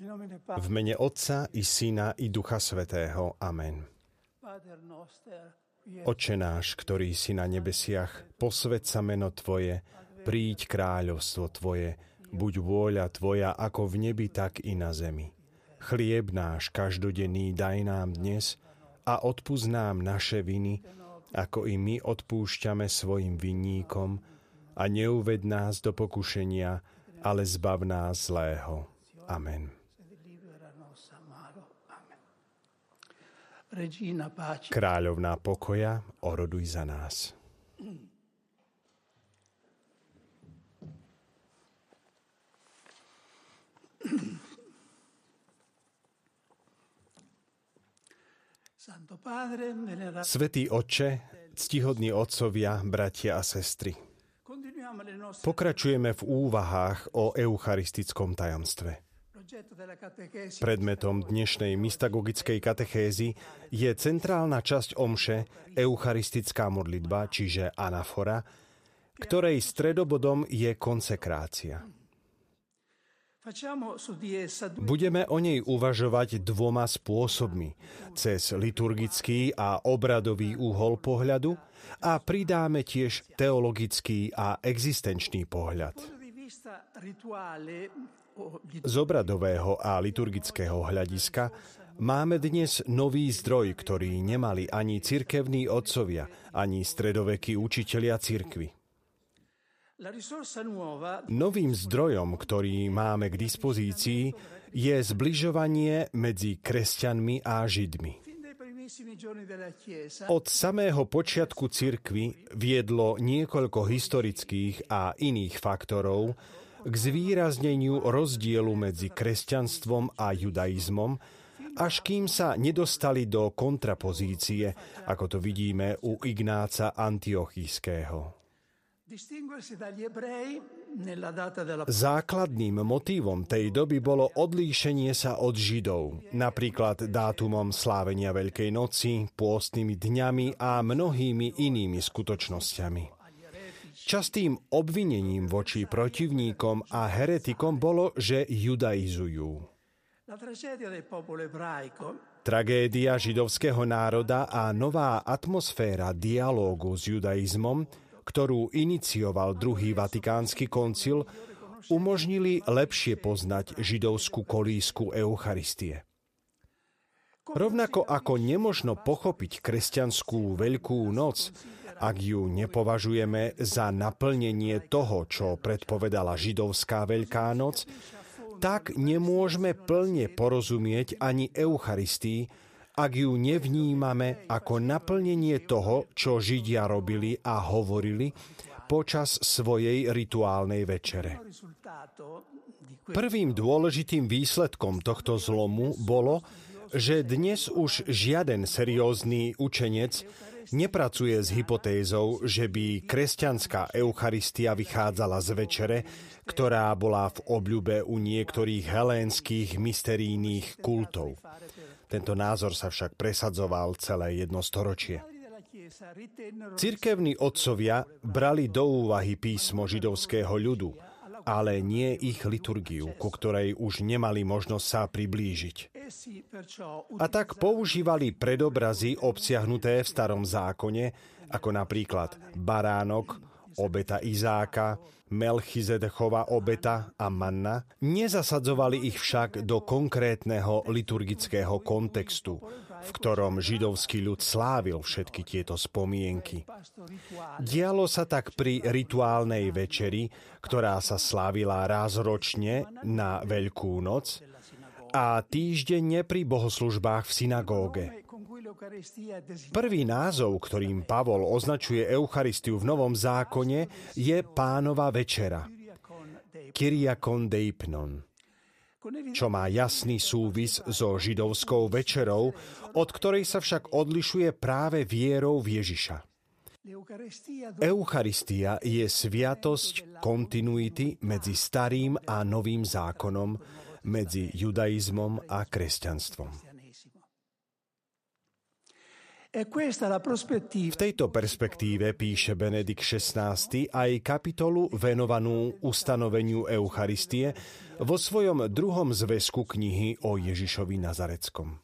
V mene Otca i Syna i Ducha Svetého. Amen. Oče náš, ktorý si na nebesiach, posved sa meno Tvoje, príď kráľovstvo Tvoje, buď vôľa Tvoja ako v nebi, tak i na zemi. Chlieb náš každodenný daj nám dnes a odpúsť nám naše viny, ako i my odpúšťame svojim vinníkom a neuved nás do pokušenia, ale zbav nás zlého. Amen. Kráľovná pokoja, oroduj za nás. Svetý Oče, ctihodní otcovia, bratia a sestry. Pokračujeme v úvahách o eucharistickom tajomstve. Predmetom dnešnej mystagogickej katechézy je centrálna časť omše, eucharistická modlitba, čiže anafora, ktorej stredobodom je konsekrácia. Budeme o nej uvažovať dvoma spôsobmi. Cez liturgický a obradový úhol pohľadu a pridáme tiež teologický a existenčný pohľad. Z obradového a liturgického hľadiska máme dnes nový zdroj, ktorý nemali ani cirkevní otcovia, ani stredovekí učitelia cirkvy. Novým zdrojom, ktorý máme k dispozícii, je zbližovanie medzi kresťanmi a židmi. Od samého počiatku cirkvy viedlo niekoľko historických a iných faktorov, k zvýrazneniu rozdielu medzi kresťanstvom a judaizmom, až kým sa nedostali do kontrapozície, ako to vidíme u Ignáca Antiochijského. Základným motívom tej doby bolo odlíšenie sa od Židov, napríklad dátumom slávenia Veľkej noci, pôstnymi dňami a mnohými inými skutočnosťami. Častým obvinením voči protivníkom a heretikom bolo, že judaizujú. Tragédia židovského národa a nová atmosféra dialógu s judaizmom, ktorú inicioval druhý vatikánsky koncil, umožnili lepšie poznať židovskú kolísku Eucharistie. Rovnako ako nemožno pochopiť kresťanskú Veľkú noc, ak ju nepovažujeme za naplnenie toho, čo predpovedala židovská Veľká noc, tak nemôžeme plne porozumieť ani Eucharistii, ak ju nevnímame ako naplnenie toho, čo Židia robili a hovorili počas svojej rituálnej večere. Prvým dôležitým výsledkom tohto zlomu bolo, že dnes už žiaden seriózny učenec nepracuje s hypotézou, že by kresťanská Eucharistia vychádzala z večere, ktorá bola v obľube u niektorých helénskych mysterijných kultov. Tento názor sa však presadzoval celé jedno storočie. Cirkevní otcovia brali do úvahy písmo židovského ľudu – ale nie ich liturgiu, ku ktorej už nemali možnosť sa priblížiť. A tak používali predobrazy obsiahnuté v starom zákone, ako napríklad baránok, obeta Izáka, Melchizedechova obeta a manna, nezasadzovali ich však do konkrétneho liturgického kontextu, v ktorom židovský ľud slávil všetky tieto spomienky. Dialo sa tak pri rituálnej večeri, ktorá sa slávila raz ročne na Veľkú noc a týždenne pri bohoslužbách v synagóge. Prvý názov, ktorým Pavol označuje Eucharistiu v Novom zákone, je Pánova večera. Kyriakon deipnon čo má jasný súvis so židovskou večerou, od ktorej sa však odlišuje práve vierou v Ježiša. Eucharistia je sviatosť kontinuity medzi starým a novým zákonom, medzi judaizmom a kresťanstvom. V tejto perspektíve píše Benedikt XVI aj kapitolu venovanú ustanoveniu Eucharistie vo svojom druhom zväzku knihy o Ježišovi Nazareckom.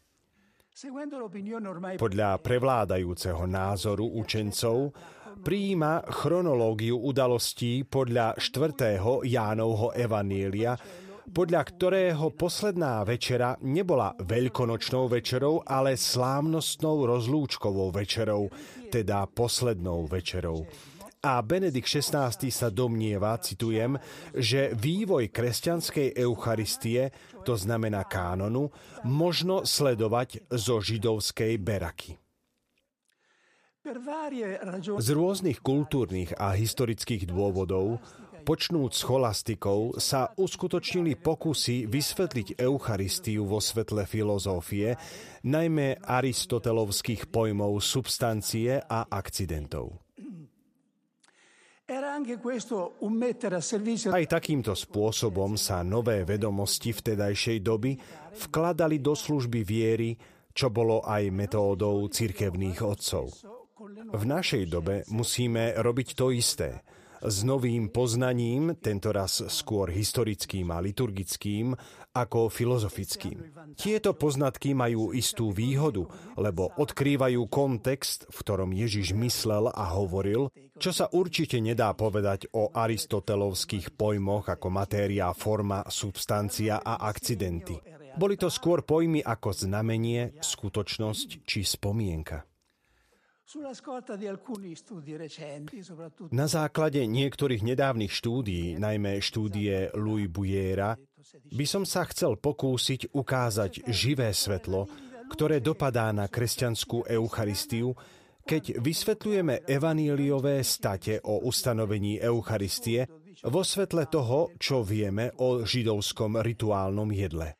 Podľa prevládajúceho názoru učencov prijíma chronológiu udalostí podľa 4. Jánovho evanielia podľa ktorého posledná večera nebola veľkonočnou večerou, ale slávnostnou rozlúčkovou večerou, teda poslednou večerou. A Benedikt XVI sa domnieva, citujem, že vývoj kresťanskej Eucharistie, to znamená kánonu, možno sledovať zo židovskej beraky. Z rôznych kultúrnych a historických dôvodov počnúc scholastikou, sa uskutočnili pokusy vysvetliť Eucharistiu vo svetle filozofie, najmä aristotelovských pojmov substancie a akcidentov. Aj takýmto spôsobom sa nové vedomosti vtedajšej doby vkladali do služby viery, čo bolo aj metódou cirkevných otcov. V našej dobe musíme robiť to isté – s novým poznaním, tentoraz skôr historickým a liturgickým, ako filozofickým. Tieto poznatky majú istú výhodu, lebo odkrývajú kontext, v ktorom Ježiš myslel a hovoril, čo sa určite nedá povedať o aristotelovských pojmoch ako matéria, forma, substancia a akcidenty. Boli to skôr pojmy ako znamenie, skutočnosť či spomienka. Na základe niektorých nedávnych štúdií, najmä štúdie Louis Bujera, by som sa chcel pokúsiť ukázať živé svetlo, ktoré dopadá na kresťanskú Eucharistiu, keď vysvetľujeme evaníliové state o ustanovení Eucharistie vo svetle toho, čo vieme o židovskom rituálnom jedle.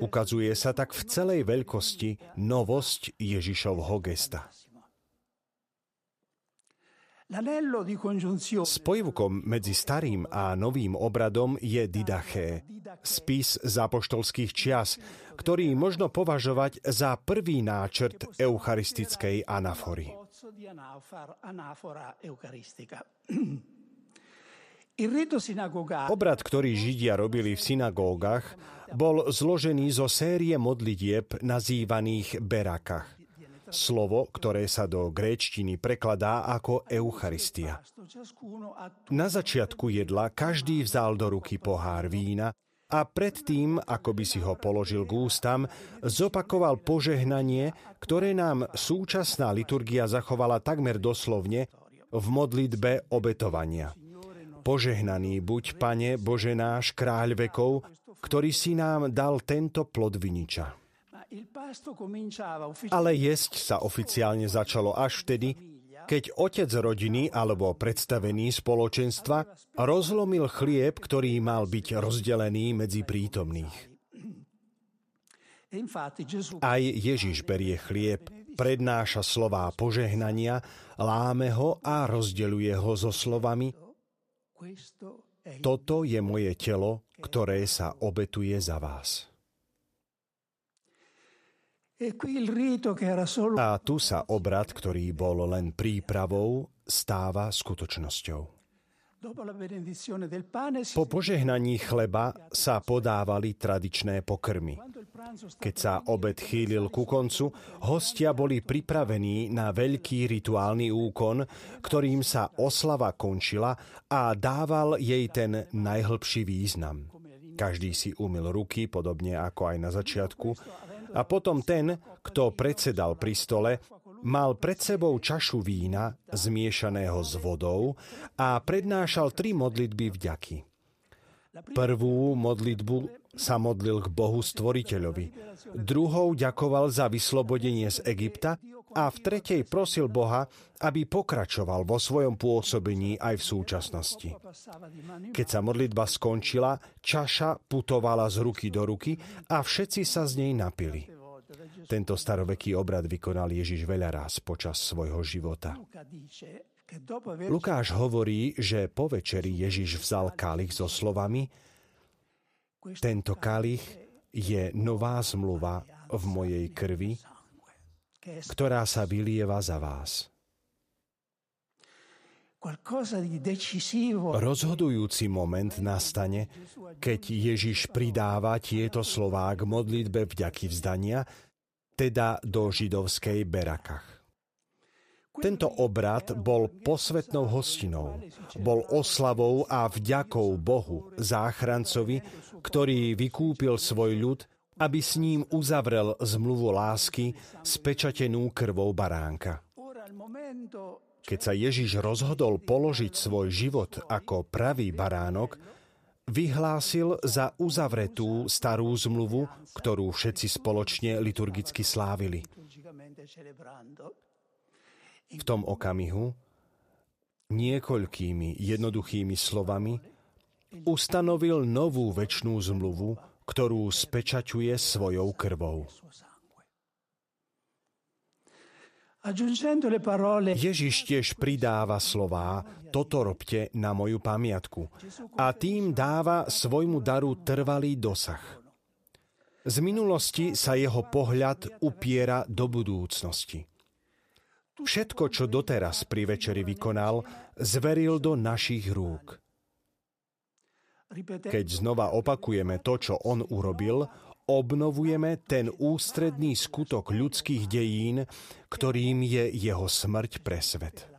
Ukazuje sa tak v celej veľkosti novosť Ježišovho gesta. Spojivkom medzi starým a novým obradom je Didaché, spis z apoštolských čias, ktorý možno považovať za prvý náčrt eucharistickej anafory. Obrad, ktorý Židia robili v synagógach, bol zložený zo série modlitieb nazývaných berakach slovo, ktoré sa do gréčtiny prekladá ako Eucharistia. Na začiatku jedla každý vzal do ruky pohár vína a predtým, ako by si ho položil k ústam, zopakoval požehnanie, ktoré nám súčasná liturgia zachovala takmer doslovne v modlitbe obetovania. Požehnaný buď, Pane Bože náš, kráľ vekov, ktorý si nám dal tento plod viniča. Ale jesť sa oficiálne začalo až vtedy, keď otec rodiny alebo predstavený spoločenstva rozlomil chlieb, ktorý mal byť rozdelený medzi prítomných. Aj Ježiš berie chlieb, prednáša slová požehnania, láme ho a rozdeluje ho so slovami Toto je moje telo, ktoré sa obetuje za vás. E A tu sa obrad, ktorý bol len prípravou, stáva skutočnosťou. Po požehnaní chleba sa podávali tradičné pokrmy. Keď sa obed chýlil ku koncu, hostia boli pripravení na veľký rituálny úkon, ktorým sa oslava končila a dával jej ten najhlbší význam. Každý si umil ruky, podobne ako aj na začiatku, a potom ten, kto predsedal pri stole, mal pred sebou čašu vína zmiešaného s vodou a prednášal tri modlitby vďaky. Prvú modlitbu sa modlil k Bohu stvoriteľovi, druhou ďakoval za vyslobodenie z Egypta a v tretej prosil Boha, aby pokračoval vo svojom pôsobení aj v súčasnosti. Keď sa modlitba skončila, čaša putovala z ruky do ruky a všetci sa z nej napili. Tento staroveký obrad vykonal Ježiš veľa raz počas svojho života. Lukáš hovorí, že po večeri Ježiš vzal kalich so slovami Tento kalich je nová zmluva v mojej krvi, ktorá sa vylieva za vás. Rozhodujúci moment nastane, keď Ježiš pridáva tieto slová k modlitbe vďaky vzdania, teda do židovskej berakach. Tento obrad bol posvetnou hostinou, bol oslavou a vďakou Bohu, záchrancovi, ktorý vykúpil svoj ľud, aby s ním uzavrel zmluvu lásky spečatenú krvou baránka. Keď sa Ježiš rozhodol položiť svoj život ako pravý baránok, vyhlásil za uzavretú starú zmluvu, ktorú všetci spoločne liturgicky slávili. V tom okamihu niekoľkými jednoduchými slovami ustanovil novú väčšnú zmluvu, ktorú spečaťuje svojou krvou. Ježiš tiež pridáva slová, toto robte na moju pamiatku a tým dáva svojmu daru trvalý dosah. Z minulosti sa jeho pohľad upiera do budúcnosti. Všetko, čo doteraz pri večeri vykonal, zveril do našich rúk. Keď znova opakujeme to, čo on urobil, obnovujeme ten ústredný skutok ľudských dejín, ktorým je jeho smrť pre svet.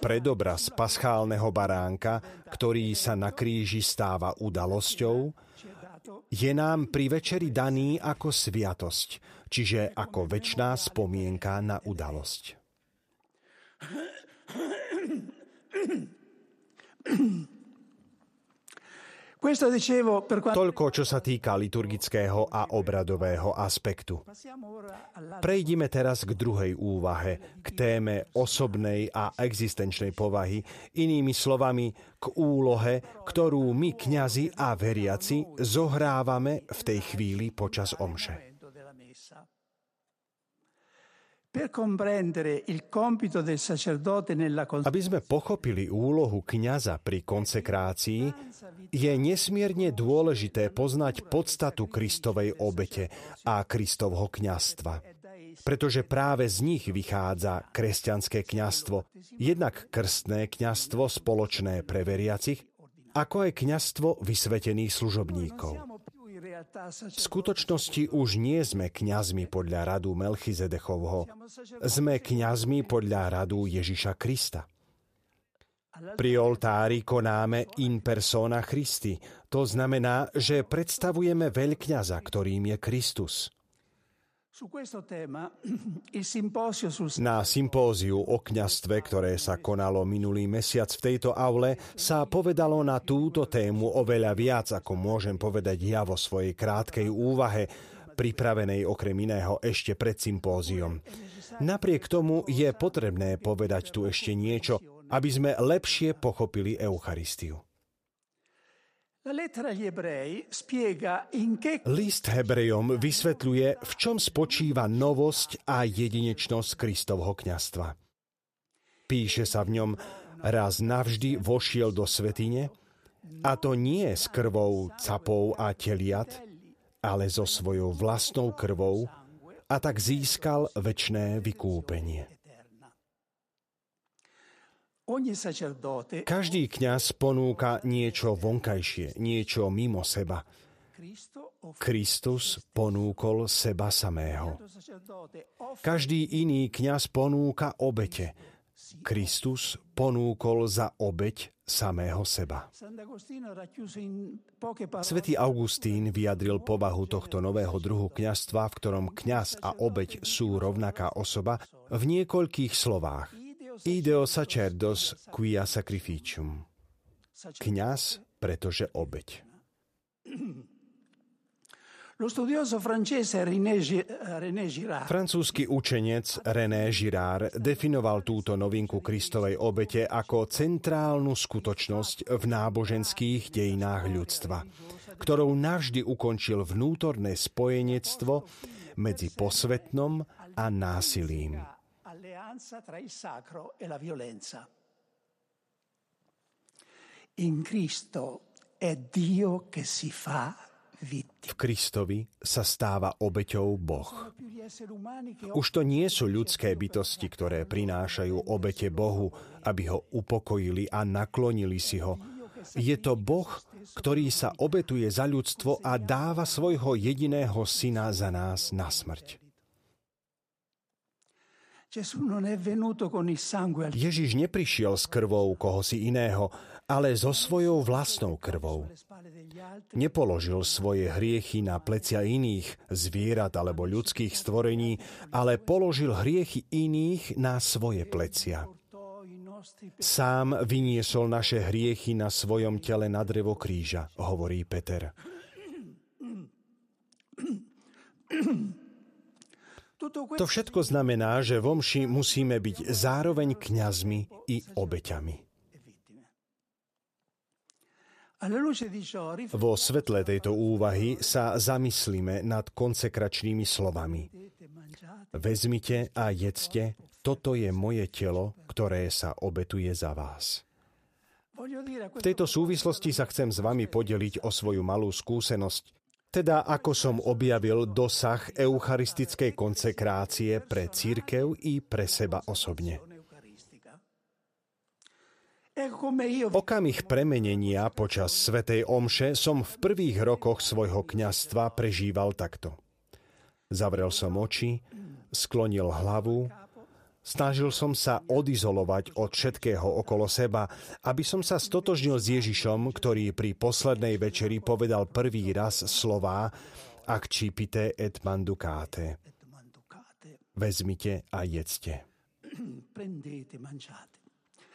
Predobraz paschálneho baránka, ktorý sa na kríži stáva udalosťou, je nám pri večeri daný ako sviatosť, čiže ako väčšiná spomienka na udalosť. Toľko, čo sa týka liturgického a obradového aspektu. Prejdime teraz k druhej úvahe, k téme osobnej a existenčnej povahy, inými slovami k úlohe, ktorú my, kňazi a veriaci, zohrávame v tej chvíli počas omše. Aby sme pochopili úlohu kňaza pri konsekrácii, je nesmierne dôležité poznať podstatu Kristovej obete a Kristovho kňastva. Pretože práve z nich vychádza kresťanské kňastvo, jednak krstné kňastvo spoločné pre veriacich, ako aj kňastvo vysvetených služobníkov. V skutočnosti už nie sme kňazmi podľa radu Melchizedechovho. Sme kňazmi podľa radu Ježiša Krista. Pri oltári konáme in persona Christi. To znamená, že predstavujeme veľkňaza, ktorým je Kristus. Na sympóziu o kňastve, ktoré sa konalo minulý mesiac v tejto aule, sa povedalo na túto tému oveľa viac, ako môžem povedať ja vo svojej krátkej úvahe, pripravenej okrem iného ešte pred sympóziom. Napriek tomu je potrebné povedať tu ešte niečo, aby sme lepšie pochopili Eucharistiu. List Hebrejom vysvetľuje, v čom spočíva novosť a jedinečnosť Kristovho kňastva. Píše sa v ňom, raz navždy vošiel do svetine, a to nie s krvou capov a teliat, ale so svojou vlastnou krvou, a tak získal väčné vykúpenie. Každý kňaz ponúka niečo vonkajšie, niečo mimo seba. Kristus ponúkol seba samého. Každý iný kňaz ponúka obete. Kristus ponúkol za obeť samého seba. Svetý Augustín vyjadril povahu tohto nového druhu kňastva, v ktorom kňaz a obeť sú rovnaká osoba, v niekoľkých slovách – Ideo sacerdos quia sacrificium. Kňaz, pretože obeď. Francúzsky učenec René Girard definoval túto novinku Kristovej obete ako centrálnu skutočnosť v náboženských dejinách ľudstva, ktorou navždy ukončil vnútorné spojenectvo medzi posvetnom a násilím alleanza tra il sacro e la violenza. In Cristo è Dio che si fa. V Kristovi sa stáva obeťou Boh. Už to nie sú ľudské bytosti, ktoré prinášajú obete Bohu, aby ho upokojili a naklonili si ho. Je to Boh, ktorý sa obetuje za ľudstvo a dáva svojho jediného syna za nás na smrť. Ježiš neprišiel s krvou koho si iného, ale so svojou vlastnou krvou. Nepoložil svoje hriechy na plecia iných, zvierat alebo ľudských stvorení, ale položil hriechy iných na svoje plecia. Sám vyniesol naše hriechy na svojom tele na drevo kríža, hovorí Peter. To všetko znamená, že v omši musíme byť zároveň kňazmi i obeťami. Vo svetle tejto úvahy sa zamyslíme nad konsekračnými slovami. Vezmite a jedzte, toto je moje telo, ktoré sa obetuje za vás. V tejto súvislosti sa chcem s vami podeliť o svoju malú skúsenosť, teda ako som objavil dosah eucharistickej konsekrácie pre církev i pre seba osobne. Okamih premenenia počas Svetej Omše som v prvých rokoch svojho kňastva prežíval takto. Zavrel som oči, sklonil hlavu, Snažil som sa odizolovať od všetkého okolo seba, aby som sa stotožnil s Ježišom, ktorý pri poslednej večeri povedal prvý raz slová Akčipite et manducate. Vezmite a jedzte.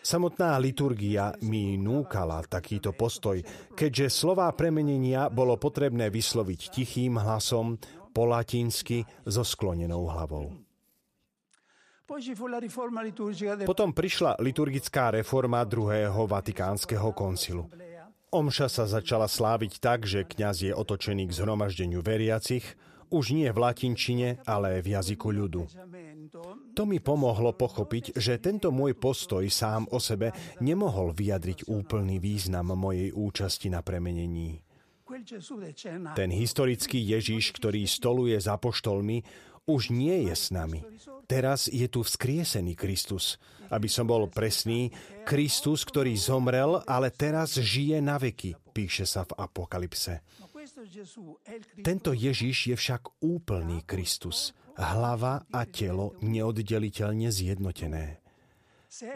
Samotná liturgia mi núkala takýto postoj, keďže slová premenenia bolo potrebné vysloviť tichým hlasom, po latinsky so sklonenou hlavou. Potom prišla liturgická reforma druhého Vatikánskeho koncilu. Omša sa začala sláviť tak, že kňaz je otočený k zhromaždeniu veriacich, už nie v latinčine, ale v jazyku ľudu. To mi pomohlo pochopiť, že tento môj postoj sám o sebe nemohol vyjadriť úplný význam mojej účasti na premenení. Ten historický Ježiš, ktorý stoluje za poštolmi, už nie je s nami. Teraz je tu vzkriesený Kristus. Aby som bol presný, Kristus, ktorý zomrel, ale teraz žije na veky, píše sa v Apokalypse. Tento Ježiš je však úplný Kristus, hlava a telo neoddeliteľne zjednotené.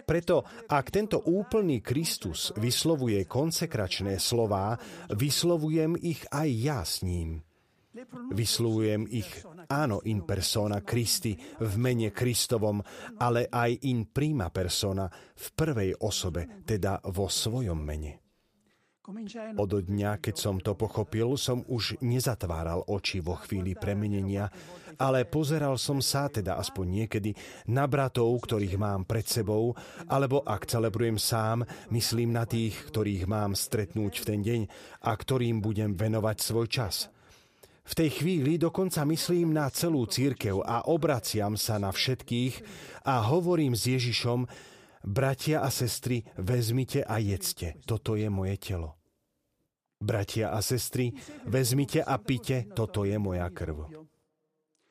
Preto, ak tento úplný Kristus vyslovuje konsekračné slová, vyslovujem ich aj ja s ním. Vysluhujem ich áno in persona Christi v mene Kristovom, ale aj in prima persona v prvej osobe, teda vo svojom mene. Od dňa, keď som to pochopil, som už nezatváral oči vo chvíli premenenia, ale pozeral som sa, teda aspoň niekedy, na bratov, ktorých mám pred sebou, alebo ak celebrujem sám, myslím na tých, ktorých mám stretnúť v ten deň a ktorým budem venovať svoj čas – v tej chvíli dokonca myslím na celú církev a obraciam sa na všetkých a hovorím s Ježišom, bratia a sestry, vezmite a jedzte, toto je moje telo. Bratia a sestry, vezmite a pite, toto je moja krv.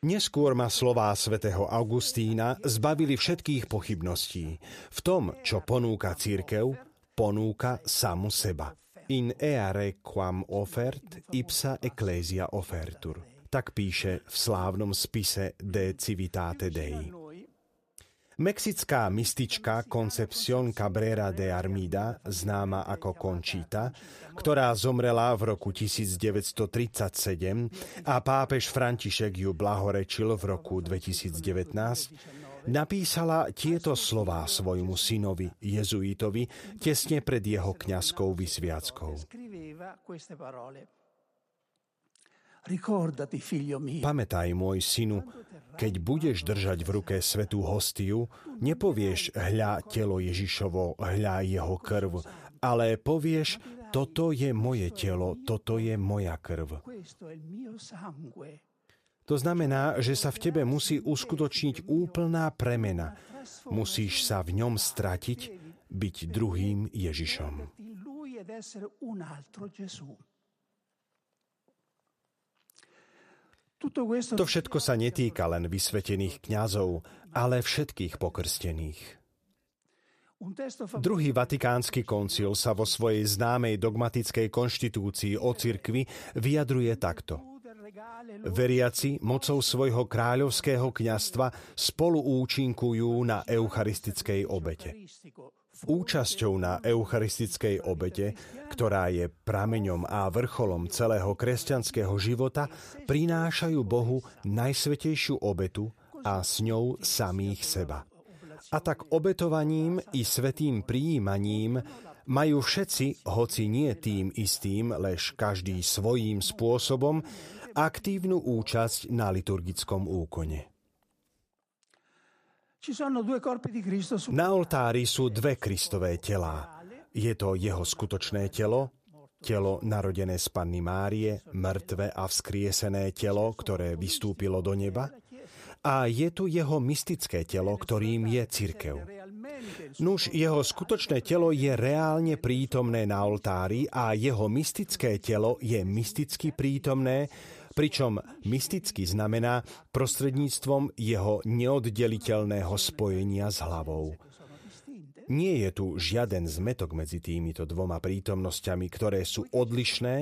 Neskôr ma slová svätého Augustína zbavili všetkých pochybností. V tom, čo ponúka církev, ponúka samu seba. In eare quam offert, ipsa ecclesia offertur. Tak píše v slávnom spise De Civitate Dei. Mexická mystička Concepción Cabrera de Armida, známa ako Conchita, ktorá zomrela v roku 1937 a pápež František ju blahorečil v roku 2019, napísala tieto slová svojmu synovi jezuitovi tesne pred jeho kňazskou vysviackou. Pamätaj, môj synu, keď budeš držať v ruke svetú hostiu, nepovieš hľa telo Ježišovo, hľa jeho krv, ale povieš, toto je moje telo, toto je moja krv. To znamená, že sa v tebe musí uskutočniť úplná premena. Musíš sa v ňom stratiť, byť druhým Ježišom. To všetko sa netýka len vysvetených kňazov, ale všetkých pokrstených. Druhý vatikánsky koncil sa vo svojej známej dogmatickej konštitúcii o cirkvi vyjadruje takto. Veriaci mocou svojho kráľovského kňastva spolu účinkujú na eucharistickej obete. Účasťou na eucharistickej obete, ktorá je prameňom a vrcholom celého kresťanského života, prinášajú Bohu najsvetejšiu obetu a s ňou samých seba. A tak obetovaním i svetým prijímaním majú všetci, hoci nie tým istým, lež každý svojím spôsobom, aktívnu účasť na liturgickom úkone. Na oltári sú dve Kristové telá. Je to jeho skutočné telo, telo narodené z Panny Márie, mŕtve a vzkriesené telo, ktoré vystúpilo do neba, a je tu jeho mystické telo, ktorým je cirkev. Nuž jeho skutočné telo je reálne prítomné na oltári a jeho mystické telo je mysticky prítomné, pričom mysticky znamená prostredníctvom jeho neoddeliteľného spojenia s hlavou. Nie je tu žiaden zmetok medzi týmito dvoma prítomnosťami, ktoré sú odlišné,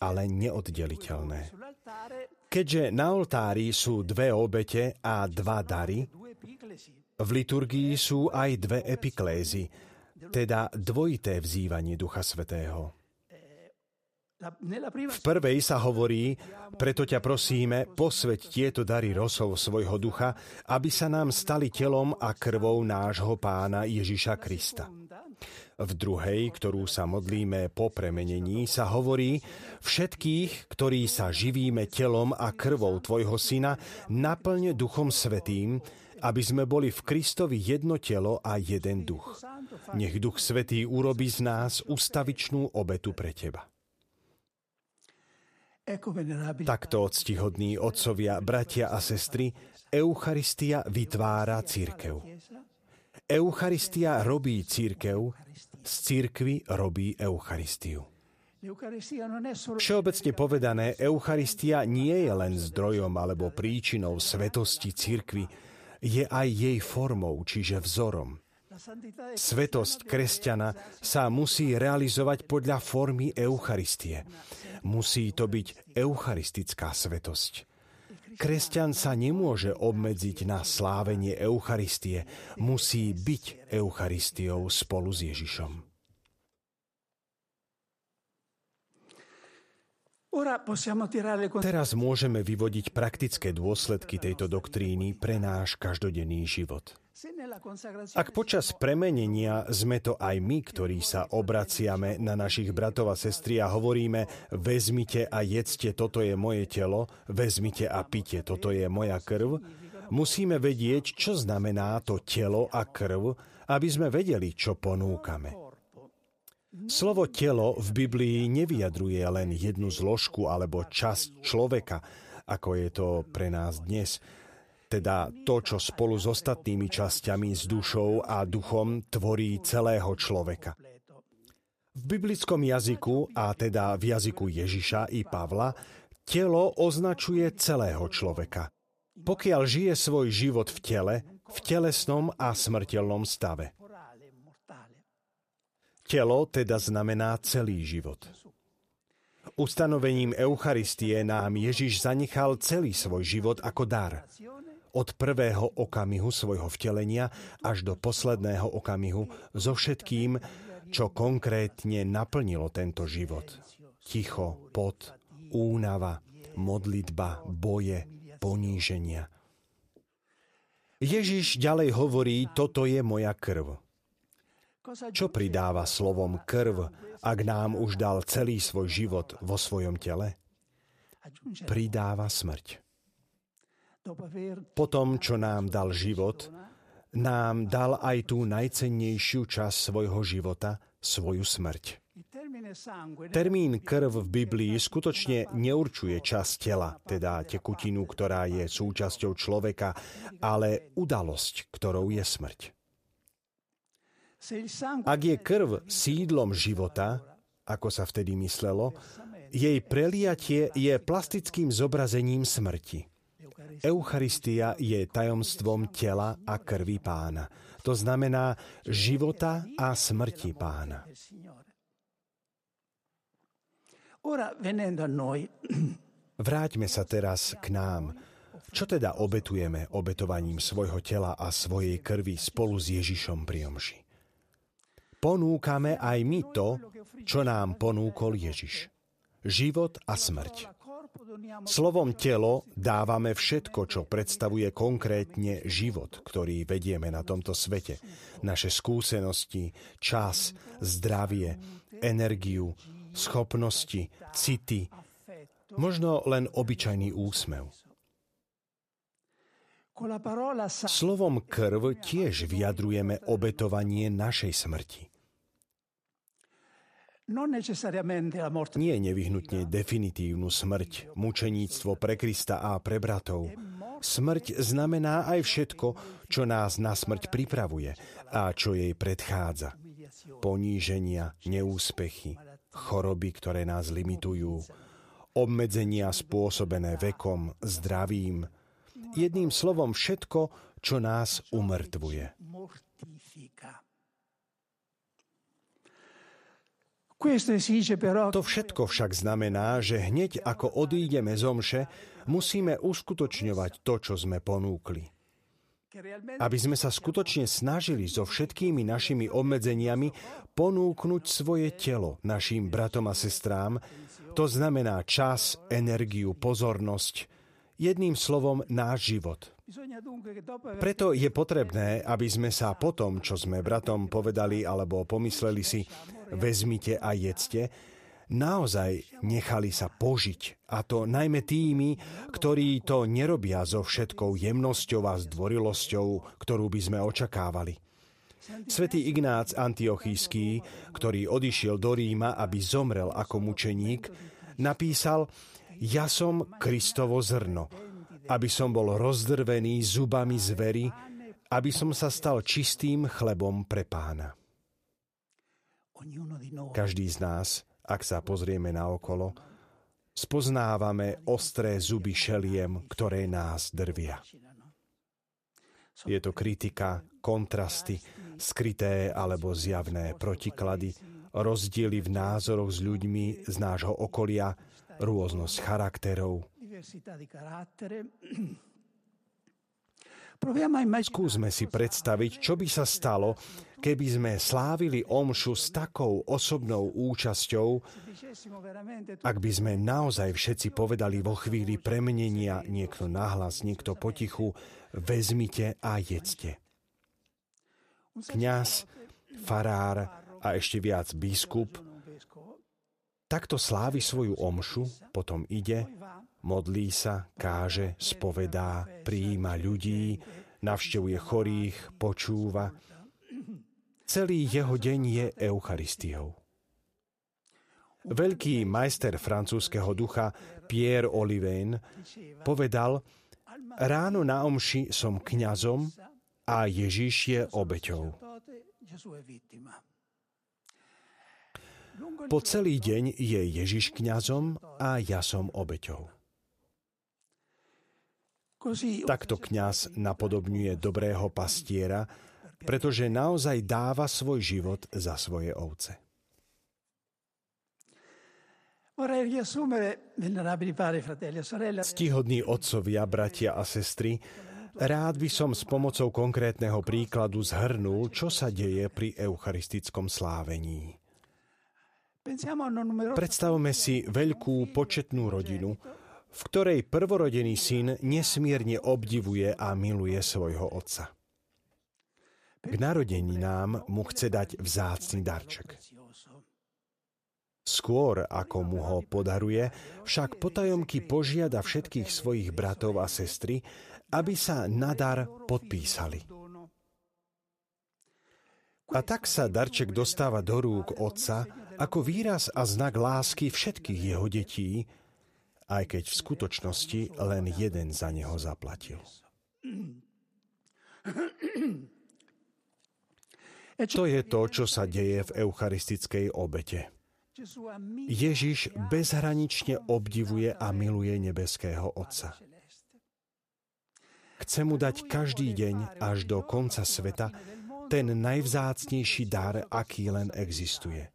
ale neoddeliteľné. Keďže na oltári sú dve obete a dva dary, v liturgii sú aj dve epiklézy, teda dvojité vzývanie Ducha Svetého. V prvej sa hovorí, preto ťa prosíme, posveď tieto dary rosov svojho ducha, aby sa nám stali telom a krvou nášho pána Ježiša Krista. V druhej, ktorú sa modlíme po premenení, sa hovorí, všetkých, ktorí sa živíme telom a krvou Tvojho Syna, naplne Duchom Svetým, aby sme boli v Kristovi jedno telo a jeden duch. Nech Duch Svetý urobi z nás ustavičnú obetu pre Teba. Takto ctihodní otcovia, bratia a sestry, Eucharistia vytvára církev. Eucharistia robí církev, z církvy robí Eucharistiu. Všeobecne povedané, Eucharistia nie je len zdrojom alebo príčinou svetosti církvy, je aj jej formou, čiže vzorom. Svetosť kresťana sa musí realizovať podľa formy Eucharistie. Musí to byť eucharistická svetosť. Kresťan sa nemôže obmedziť na slávenie Eucharistie, musí byť Eucharistiou spolu s Ježišom. Teraz môžeme vyvodiť praktické dôsledky tejto doktríny pre náš každodenný život. Ak počas premenenia sme to aj my, ktorí sa obraciame na našich bratov a sestry a hovoríme vezmite a jedzte, toto je moje telo, vezmite a pite, toto je moja krv, musíme vedieť, čo znamená to telo a krv, aby sme vedeli, čo ponúkame. Slovo telo v Biblii nevyjadruje len jednu zložku alebo časť človeka, ako je to pre nás dnes – teda to, čo spolu s ostatnými časťami, s dušou a duchom tvorí celého človeka. V biblickom jazyku, a teda v jazyku Ježiša i Pavla, telo označuje celého človeka. Pokiaľ žije svoj život v tele, v telesnom a smrteľnom stave. Telo teda znamená celý život. Ustanovením Eucharistie nám Ježiš zanechal celý svoj život ako dar od prvého okamihu svojho vtelenia až do posledného okamihu so všetkým, čo konkrétne naplnilo tento život. Ticho, pot, únava, modlitba, boje, poníženia. Ježiš ďalej hovorí, toto je moja krv. Čo pridáva slovom krv, ak nám už dal celý svoj život vo svojom tele? Pridáva smrť. Po tom, čo nám dal život, nám dal aj tú najcennejšiu časť svojho života, svoju smrť. Termín krv v Biblii skutočne neurčuje časť tela, teda tekutinu, ktorá je súčasťou človeka, ale udalosť, ktorou je smrť. Ak je krv sídlom života, ako sa vtedy myslelo, Jej preliatie je plastickým zobrazením smrti. Eucharistia je tajomstvom tela a krvi pána. To znamená života a smrti pána. Vráťme sa teraz k nám. Čo teda obetujeme obetovaním svojho tela a svojej krvi spolu s Ježišom pri omši? Ponúkame aj my to, čo nám ponúkol Ježiš. Život a smrť. Slovom telo dávame všetko, čo predstavuje konkrétne život, ktorý vedieme na tomto svete. Naše skúsenosti, čas, zdravie, energiu, schopnosti, city, možno len obyčajný úsmev. Slovom krv tiež vyjadrujeme obetovanie našej smrti. Nie nevyhnutne definitívnu smrť, mučeníctvo pre Krista a pre bratov. Smrť znamená aj všetko, čo nás na smrť pripravuje a čo jej predchádza. Poníženia, neúspechy, choroby, ktoré nás limitujú, obmedzenia spôsobené vekom, zdravím, jedným slovom všetko, čo nás umrtvuje. To všetko však znamená, že hneď ako odídeme z omše, musíme uskutočňovať to, čo sme ponúkli. Aby sme sa skutočne snažili so všetkými našimi obmedzeniami ponúknuť svoje telo našim bratom a sestrám, to znamená čas, energiu, pozornosť, jedným slovom náš život – preto je potrebné, aby sme sa po tom, čo sme bratom povedali alebo pomysleli si, vezmite a jedzte, naozaj nechali sa požiť. A to najmä tými, ktorí to nerobia so všetkou jemnosťou a zdvorilosťou, ktorú by sme očakávali. Svetý Ignác Antiochísky, ktorý odišiel do Ríma, aby zomrel ako mučeník, napísal Ja som Kristovo zrno, aby som bol rozdrvený zubami zvery, aby som sa stal čistým chlebom pre pána. Každý z nás, ak sa pozrieme na okolo, spoznávame ostré zuby šeliem, ktoré nás drvia. Je to kritika, kontrasty, skryté alebo zjavné protiklady, rozdiely v názoroch s ľuďmi z nášho okolia, rôznosť charakterov, Skúsme si predstaviť, čo by sa stalo, keby sme slávili omšu s takou osobnou účasťou, ak by sme naozaj všetci povedali vo chvíli premenenia, niekto nahlas, niekto potichu, vezmite a jedzte. Kňaz, farár a ešte viac biskup takto slávi svoju omšu, potom ide Modlí sa, káže, spovedá, prijíma ľudí, navštevuje chorých, počúva. Celý jeho deň je Eucharistiou. Veľký majster francúzského ducha Pierre Olivain povedal, ráno na omši som kňazom a Ježiš je obeťou. Po celý deň je Ježiš kňazom a ja som obeťou. Takto kňaz napodobňuje dobrého pastiera, pretože naozaj dáva svoj život za svoje ovce. Ctihodní otcovia, bratia a sestry, rád by som s pomocou konkrétneho príkladu zhrnul, čo sa deje pri eucharistickom slávení. Predstavme si veľkú početnú rodinu, v ktorej prvorodený syn nesmierne obdivuje a miluje svojho otca. K narodeninám mu chce dať vzácny darček. Skôr ako mu ho podaruje, však potajomky požiada všetkých svojich bratov a sestry, aby sa na dar podpísali. A tak sa darček dostáva do rúk otca ako výraz a znak lásky všetkých jeho detí, aj keď v skutočnosti len jeden za neho zaplatil. To je to, čo sa deje v eucharistickej obete. Ježiš bezhranične obdivuje a miluje nebeského Otca. Chce mu dať každý deň až do konca sveta ten najvzácnejší dar, aký len existuje.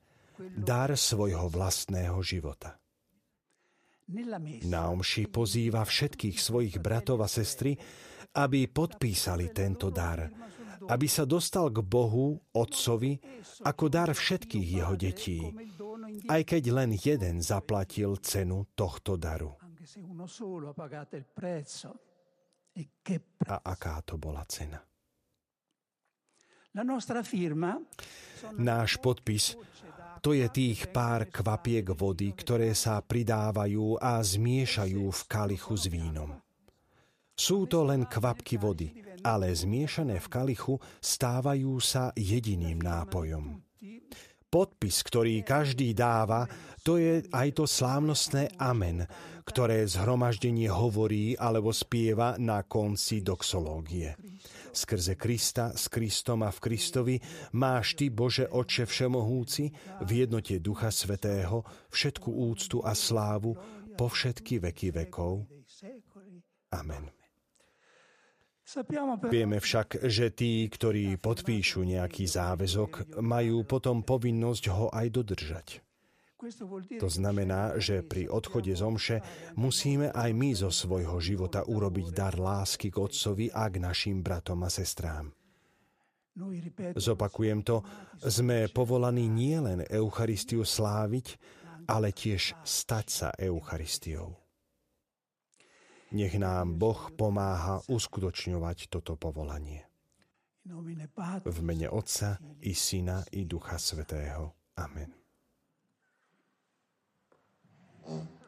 Dar svojho vlastného života. Na omši pozýva všetkých svojich bratov a sestry, aby podpísali tento dar, aby sa dostal k Bohu, Otcovi, ako dar všetkých jeho detí, aj keď len jeden zaplatil cenu tohto daru. A aká to bola cena? Náš podpis to je tých pár kvapiek vody, ktoré sa pridávajú a zmiešajú v kalichu s vínom. Sú to len kvapky vody, ale zmiešané v kalichu stávajú sa jediným nápojom. Podpis, ktorý každý dáva, to je aj to slávnostné amen, ktoré zhromaždenie hovorí alebo spieva na konci doxológie. Skrze Krista, s Kristom a v Kristovi máš Ty, Bože Oče Všemohúci, v jednote Ducha Svetého, všetku úctu a slávu po všetky veky vekov. Amen. Vieme však, že tí, ktorí podpíšu nejaký záväzok, majú potom povinnosť ho aj dodržať. To znamená, že pri odchode z omše musíme aj my zo svojho života urobiť dar lásky k Otcovi a k našim bratom a sestrám. Zopakujem to, sme povolaní nielen Eucharistiu sláviť, ale tiež stať sa Eucharistiou. Nech nám Boh pomáha uskutočňovať toto povolanie. V mene Otca i Syna i Ducha Svetého. Amen. Mm.